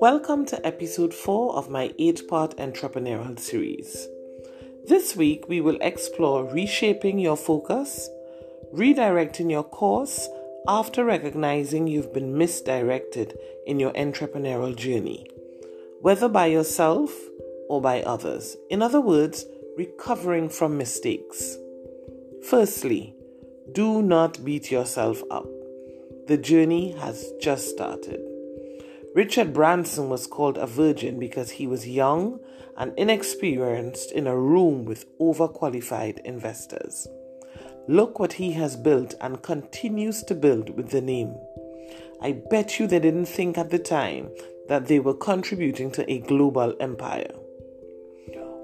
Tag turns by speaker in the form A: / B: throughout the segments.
A: Welcome to episode 4 of my 8 part entrepreneurial series. This week we will explore reshaping your focus, redirecting your course after recognizing you've been misdirected in your entrepreneurial journey, whether by yourself or by others. In other words, recovering from mistakes. Firstly, do not beat yourself up. The journey has just started. Richard Branson was called a virgin because he was young and inexperienced in a room with overqualified investors. Look what he has built and continues to build with the name. I bet you they didn't think at the time that they were contributing to a global empire.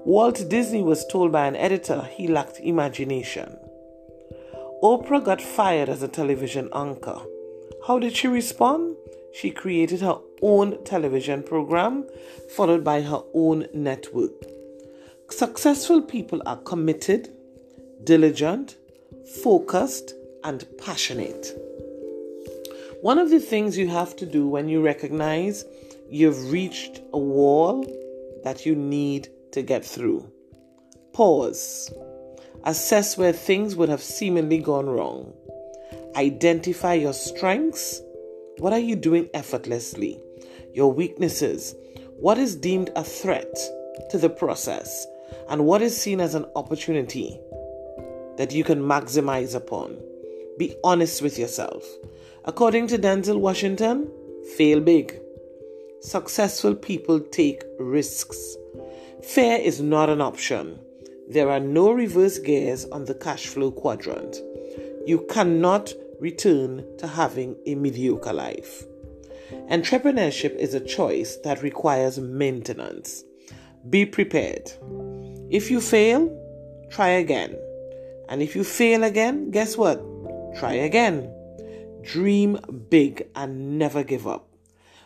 A: Walt Disney was told by an editor he lacked imagination. Oprah got fired as a television anchor. How did she respond? She created her own television program, followed by her own network. Successful people are committed, diligent, focused, and passionate. One of the things you have to do when you recognize you've reached a wall that you need to get through. Pause. Assess where things would have seemingly gone wrong. Identify your strengths what are you doing effortlessly? Your weaknesses. What is deemed a threat to the process? And what is seen as an opportunity that you can maximize upon? Be honest with yourself. According to Denzel Washington, fail big. Successful people take risks. Fear is not an option. There are no reverse gears on the cash flow quadrant. You cannot return to having a mediocre life. Entrepreneurship is a choice that requires maintenance. Be prepared. If you fail, try again. And if you fail again, guess what? Try again. Dream big and never give up.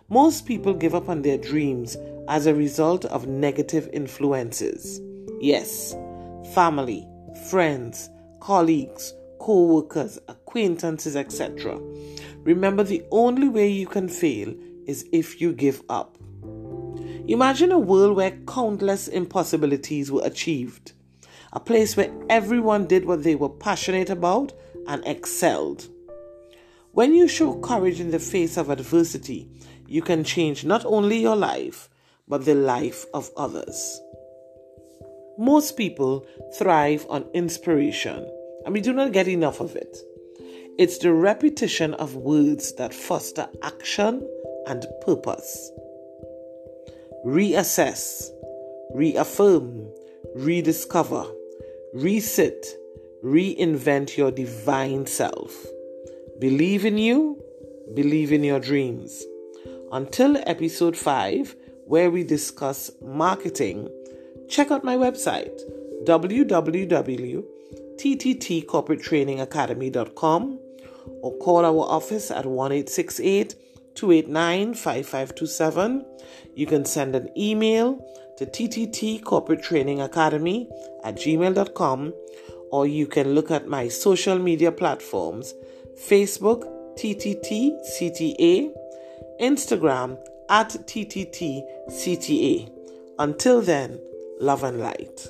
A: Most people give up on their dreams as a result of negative influences. Yes, family, friends, colleagues, co workers, acquaintances, etc. Remember, the only way you can fail is if you give up. Imagine a world where countless impossibilities were achieved, a place where everyone did what they were passionate about and excelled. When you show courage in the face of adversity, you can change not only your life, but the life of others. Most people thrive on inspiration and we do not get enough of it. It's the repetition of words that foster action and purpose. Reassess, reaffirm, rediscover, resit, reinvent your divine self. Believe in you, believe in your dreams. Until episode 5, where we discuss marketing, check out my website www tttcorporatetrainingacademy.com or call our office at 1868 289 5527. You can send an email to tttcorporatetrainingacademy at gmail.com or you can look at my social media platforms Facebook, TTTCTA, Instagram at TTTCTA. Until then, love and light.